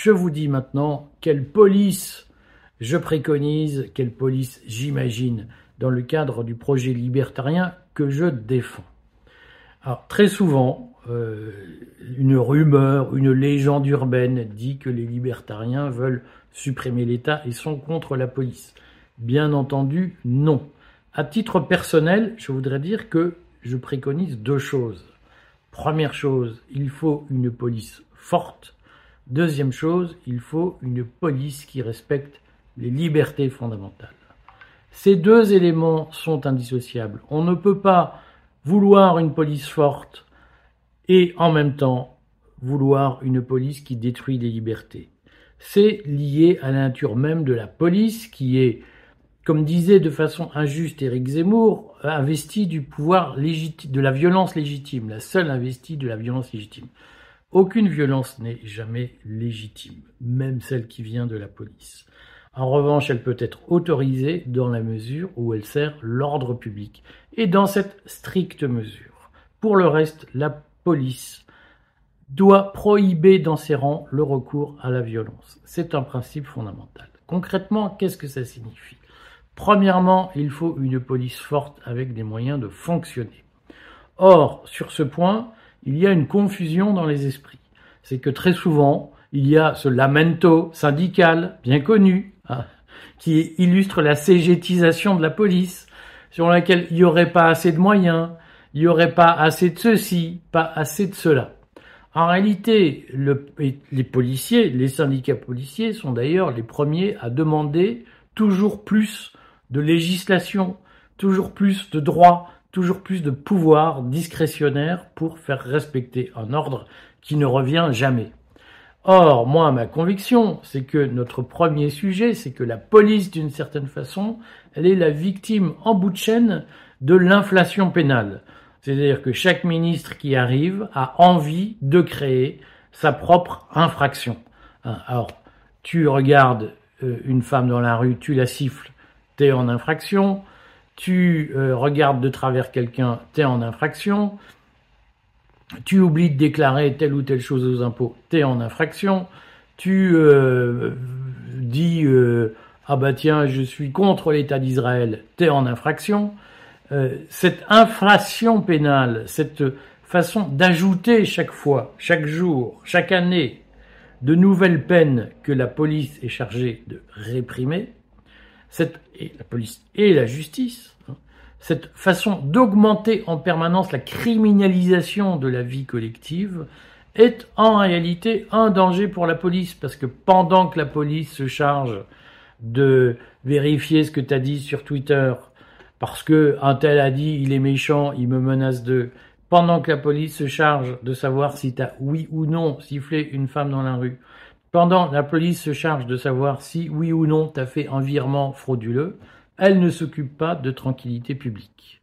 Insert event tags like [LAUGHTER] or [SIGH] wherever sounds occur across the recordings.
je vous dis maintenant quelle police je préconise, quelle police j'imagine dans le cadre du projet libertarien que je défends. Alors très souvent, euh, une rumeur, une légende urbaine dit que les libertariens veulent supprimer l'État et sont contre la police. Bien entendu, non. À titre personnel, je voudrais dire que je préconise deux choses. Première chose, il faut une police forte. Deuxième chose, il faut une police qui respecte les libertés fondamentales. Ces deux éléments sont indissociables. On ne peut pas vouloir une police forte et en même temps vouloir une police qui détruit les libertés. C'est lié à la nature même de la police qui est, comme disait de façon injuste Éric Zemmour, investie du pouvoir légitime, de la violence légitime, la seule investie de la violence légitime. Aucune violence n'est jamais légitime, même celle qui vient de la police. En revanche, elle peut être autorisée dans la mesure où elle sert l'ordre public, et dans cette stricte mesure. Pour le reste, la police doit prohiber dans ses rangs le recours à la violence. C'est un principe fondamental. Concrètement, qu'est-ce que ça signifie? Premièrement, il faut une police forte avec des moyens de fonctionner. Or, sur ce point, il y a une confusion dans les esprits. C'est que très souvent, il y a ce lamento syndical bien connu hein, qui illustre la cégétisation de la police, sur laquelle il n'y aurait pas assez de moyens, il n'y aurait pas assez de ceci, pas assez de cela. En réalité, les policiers, les syndicats policiers sont d'ailleurs les premiers à demander toujours plus de législation, toujours plus de droits, toujours plus de pouvoir discrétionnaire pour faire respecter un ordre qui ne revient jamais. Or, moi, ma conviction, c'est que notre premier sujet, c'est que la police, d'une certaine façon, elle est la victime en bout de chaîne de l'inflation pénale. C'est-à-dire que chaque ministre qui arrive a envie de créer sa propre infraction. Hein, alors, tu regardes euh, une femme dans la rue, tu la siffles, t'es en infraction tu euh, regardes de travers quelqu'un, tu en infraction, tu oublies de déclarer telle ou telle chose aux impôts, tu en infraction, tu euh, dis euh, ah bah tiens, je suis contre l'État d'Israël, tu en infraction. cette inflation pénale, cette façon d'ajouter chaque fois, chaque jour, chaque année, de nouvelles peines que la police est chargée de réprimer, cette, et la police et la justice, hein, cette façon d'augmenter en permanence la criminalisation de la vie collective est en réalité un danger pour la police, parce que pendant que la police se charge de vérifier ce que tu as dit sur Twitter, parce que un tel a dit il est méchant, il me menace de, pendant que la police se charge de savoir si tu as oui ou non sifflé une femme dans la rue, pendant, la police se charge de savoir si, oui ou non, tu as fait un virement frauduleux. Elle ne s'occupe pas de tranquillité publique.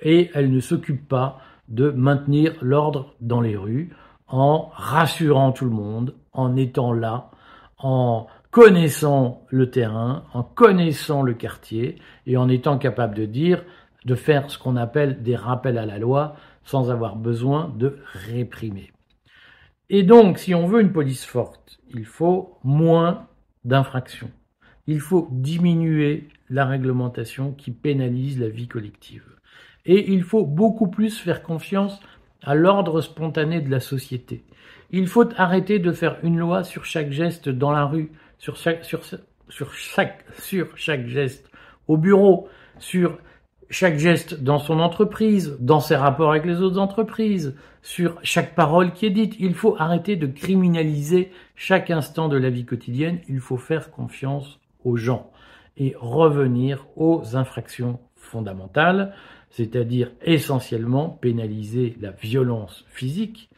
Et elle ne s'occupe pas de maintenir l'ordre dans les rues en rassurant tout le monde, en étant là, en connaissant le terrain, en connaissant le quartier et en étant capable de dire, de faire ce qu'on appelle des rappels à la loi sans avoir besoin de réprimer. Et donc, si on veut une police forte, il faut moins d'infractions. Il faut diminuer la réglementation qui pénalise la vie collective. Et il faut beaucoup plus faire confiance à l'ordre spontané de la société. Il faut arrêter de faire une loi sur chaque geste dans la rue, sur chaque, sur, chaque, sur chaque geste au bureau, sur chaque geste dans son entreprise, dans ses rapports avec les autres entreprises, sur chaque parole qui est dite. Il faut arrêter de criminaliser chaque instant de la vie quotidienne. Il faut faire confiance aux gens et revenir aux infractions fondamentales, c'est-à-dire essentiellement pénaliser la violence physique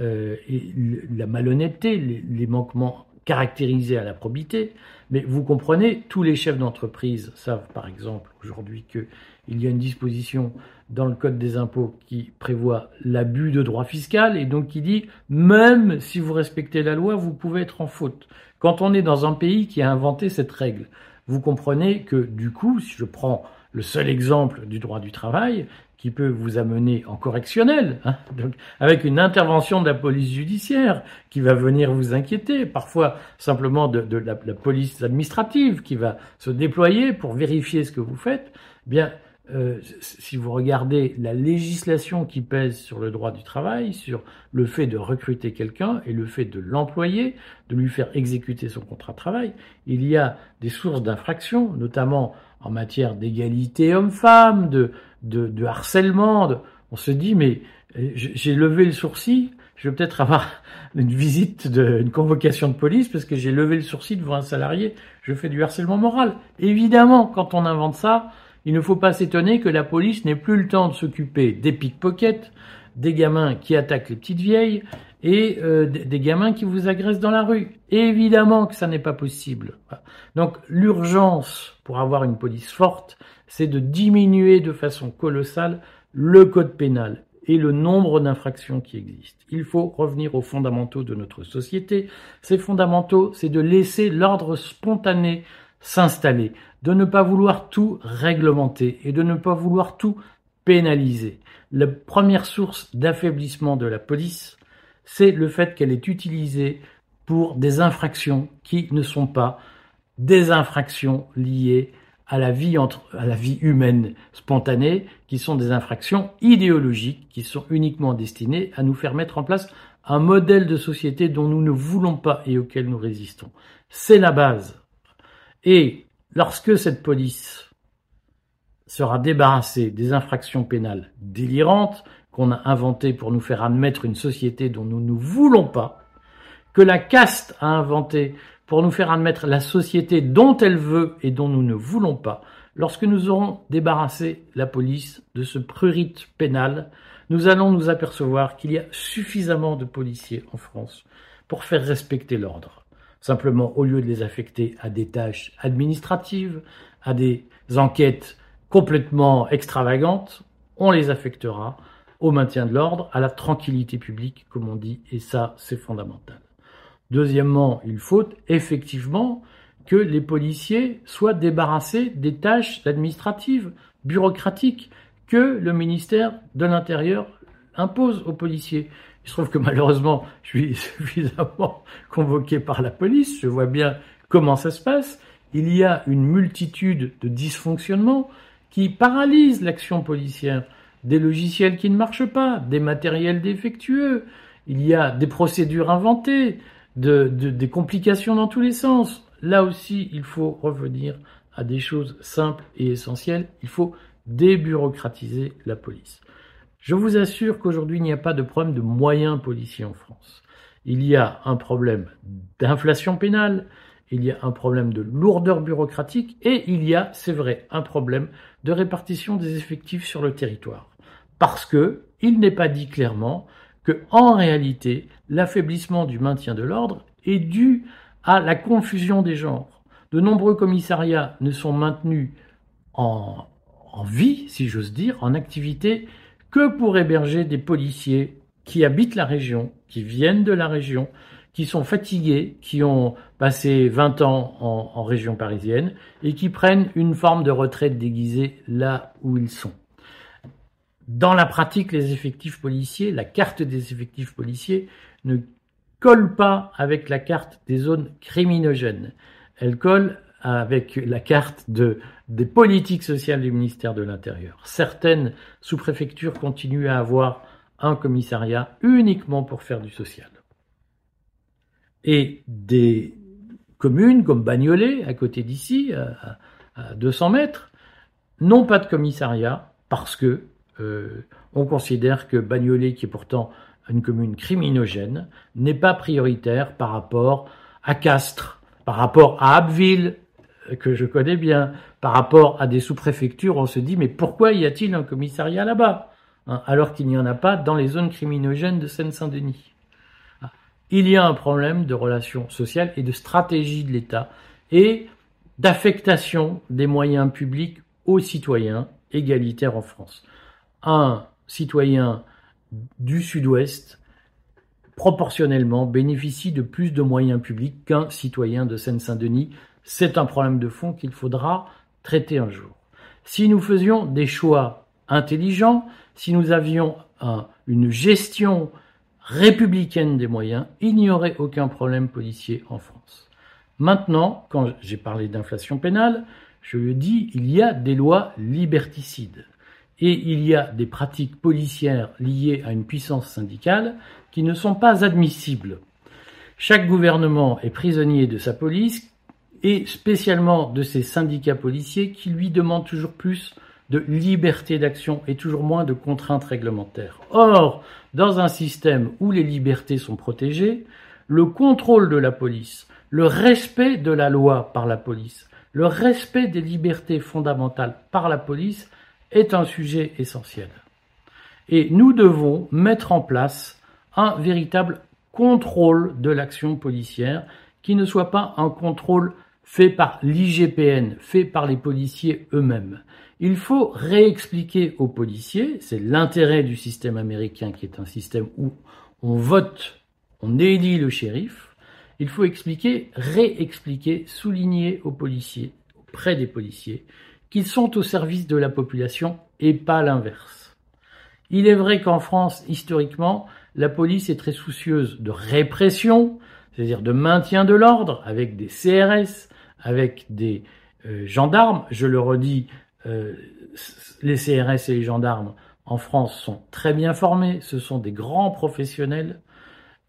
euh, et la malhonnêteté, les manquements caractérisés à la probité. Mais vous comprenez, tous les chefs d'entreprise savent par exemple aujourd'hui que il y a une disposition dans le Code des impôts qui prévoit l'abus de droit fiscal et donc qui dit même si vous respectez la loi, vous pouvez être en faute. Quand on est dans un pays qui a inventé cette règle, vous comprenez que du coup, si je prends le seul exemple du droit du travail, qui peut vous amener en correctionnel, hein, donc avec une intervention de la police judiciaire qui va venir vous inquiéter, parfois simplement de, la, police administrative qui va se déployer pour vérifier ce que vous faites. Eh bien, euh, si vous regardez la législation qui pèse sur le droit du travail, sur le fait de recruter quelqu'un et le fait de l'employer, de lui faire exécuter son contrat de travail, il y a des sources d'infraction, notamment en matière d'égalité homme-femme, de, de, de, harcèlement. On se dit, mais euh, j'ai levé le sourcil, je vais peut-être avoir [LAUGHS] une visite, de, une convocation de police parce que j'ai levé le sourcil devant un salarié, je fais du harcèlement moral. Évidemment, quand on invente ça, il ne faut pas s'étonner que la police n'ait plus le temps de s'occuper des pickpockets, des gamins qui attaquent les petites vieilles et euh, des gamins qui vous agressent dans la rue. évidemment que ça n'est pas possible. Donc l'urgence pour avoir une police forte, c'est de diminuer de façon colossale le code pénal et le nombre d'infractions qui existent. Il faut revenir aux fondamentaux de notre société. Ces fondamentaux, c'est de laisser l'ordre spontané s'installer, de ne pas vouloir tout réglementer et de ne pas vouloir tout pénaliser. La première source d'affaiblissement de la police, c'est le fait qu'elle est utilisée pour des infractions qui ne sont pas des infractions liées à la vie entre, à la vie humaine spontanée, qui sont des infractions idéologiques, qui sont uniquement destinées à nous faire mettre en place un modèle de société dont nous ne voulons pas et auquel nous résistons. C'est la base et lorsque cette police sera débarrassée des infractions pénales délirantes qu'on a inventées pour nous faire admettre une société dont nous ne voulons pas, que la caste a inventée pour nous faire admettre la société dont elle veut et dont nous ne voulons pas, lorsque nous aurons débarrassé la police de ce prurit pénal, nous allons nous apercevoir qu'il y a suffisamment de policiers en France pour faire respecter l'ordre. Simplement, au lieu de les affecter à des tâches administratives, à des enquêtes complètement extravagantes, on les affectera au maintien de l'ordre, à la tranquillité publique, comme on dit, et ça, c'est fondamental. Deuxièmement, il faut effectivement que les policiers soient débarrassés des tâches administratives, bureaucratiques, que le ministère de l'Intérieur impose aux policiers. Il se trouve que malheureusement, je suis [LAUGHS] suffisamment convoqué par la police, je vois bien comment ça se passe. Il y a une multitude de dysfonctionnements qui paralysent l'action policière. Des logiciels qui ne marchent pas, des matériels défectueux, il y a des procédures inventées, des complications dans tous les sens. Là aussi, il faut revenir à des choses simples et essentielles. Il faut débureaucratiser la police. Je vous assure qu'aujourd'hui, il n'y a pas de problème de moyens policiers en France. Il y a un problème d'inflation pénale, il y a un problème de lourdeur bureaucratique et il y a, c'est vrai, un problème de répartition des effectifs sur le territoire. Parce que il n'est pas dit clairement que, en réalité, l'affaiblissement du maintien de l'ordre est dû à la confusion des genres. De nombreux commissariats ne sont maintenus en, en vie, si j'ose dire, en activité que pour héberger des policiers qui habitent la région, qui viennent de la région, qui sont fatigués, qui ont passé 20 ans en, région parisienne et qui prennent une forme de retraite déguisée là où ils sont. Dans la pratique, les effectifs policiers, la carte des effectifs policiers ne colle pas avec la carte des zones criminogènes. Elle colle avec la carte de, des politiques sociales du ministère de l'Intérieur. Certaines sous-préfectures continuent à avoir un commissariat uniquement pour faire du social. Et des communes comme Bagnolet, à côté d'ici, à, 200 mètres, n'ont pas de commissariat parce que euh, on considère que Bagnolet, qui est pourtant une commune criminogène, n'est pas prioritaire par rapport à Castres, par rapport à Abbeville, que je connais bien, par rapport à des sous-préfectures, on se dit mais pourquoi y a-t-il un commissariat là-bas hein, alors qu'il n'y en a pas dans les zones criminogènes de Seine-Saint-Denis? Il y a un problème de relations sociales et de stratégie de l'État et d'affectation des moyens publics aux citoyens égalitaires en France. Un citoyen du Sud-Ouest proportionnellement bénéficie de plus de moyens publics qu'un citoyen de Seine-Saint-Denis c'est un problème de fond qu'il faudra traiter un jour. Si nous faisions des choix intelligent, si nous avions une gestion républicaine des moyens, il n'y aurait aucun problème policier en France. Maintenant, quand j'ai parlé d'inflation pénale, je le dis, il y a des lois liberticides et il y a des pratiques policières liées à une puissance syndicale qui ne sont pas admissibles. Chaque gouvernement est prisonnier de sa police et spécialement de ses syndicats policiers qui lui demandent toujours plus de liberté d'action et toujours moins de contraintes réglementaires. Or, dans un système où les libertés sont protégées, le contrôle de la police, le respect de la loi par la police, le respect des libertés fondamentales par la police est un sujet essentiel. Et nous devons mettre en place un véritable contrôle de l'action policière qui ne soit pas un contrôle fait par l'IGPN, fait par les policiers eux-mêmes. Il faut réexpliquer aux policiers, c'est l'intérêt du système américain qui est un système où on vote, on élit le shérif, il faut expliquer, réexpliquer, souligner aux policiers, auprès des policiers, qu'ils sont au service de la population et pas l'inverse. Il est vrai qu'en France, historiquement, la police est très soucieuse de répression, c'est-à-dire de maintien de l'ordre, avec des CRS, avec des euh, gendarmes. Je le redis, euh, les CRS et les gendarmes en France sont très bien formés, ce sont des grands professionnels.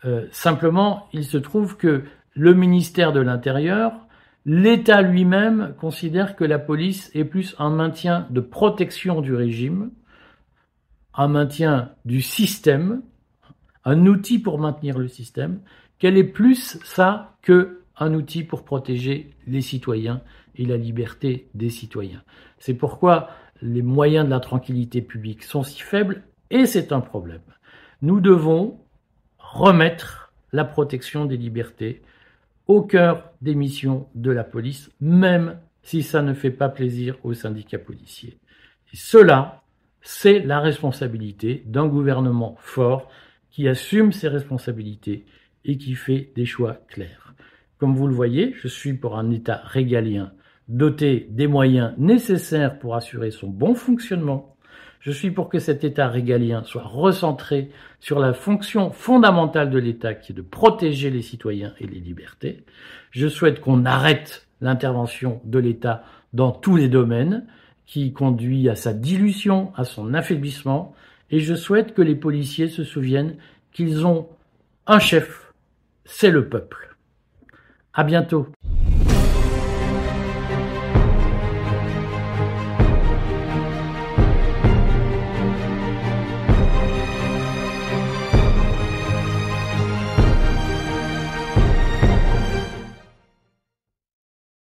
Euh, simplement, il se trouve que le ministère de l'Intérieur, l'État lui-même considère que la police est plus un maintien de protection du régime, un maintien du système, un outil pour maintenir le système, qu'elle est plus ça que un outil pour protéger les citoyens et la liberté des citoyens. C'est pourquoi les moyens de la tranquillité publique sont si faibles et c'est un problème. Nous devons remettre la protection des libertés au cœur des missions de la police, même si ça ne fait pas plaisir aux syndicats policiers. Cela, c'est la responsabilité d'un gouvernement fort qui assume ses responsabilités et qui fait des choix clairs. Comme vous le voyez, je suis pour un État régalien doté des moyens nécessaires pour assurer son bon fonctionnement. Je suis pour que cet État régalien soit recentré sur la fonction fondamentale de l'État qui est de protéger les citoyens et les libertés. Je souhaite qu'on arrête l'intervention de l'État dans tous les domaines qui conduit à sa dilution, à son affaiblissement, et je souhaite que les policiers se souviennent qu'ils ont un chef, c'est le peuple. À bientôt.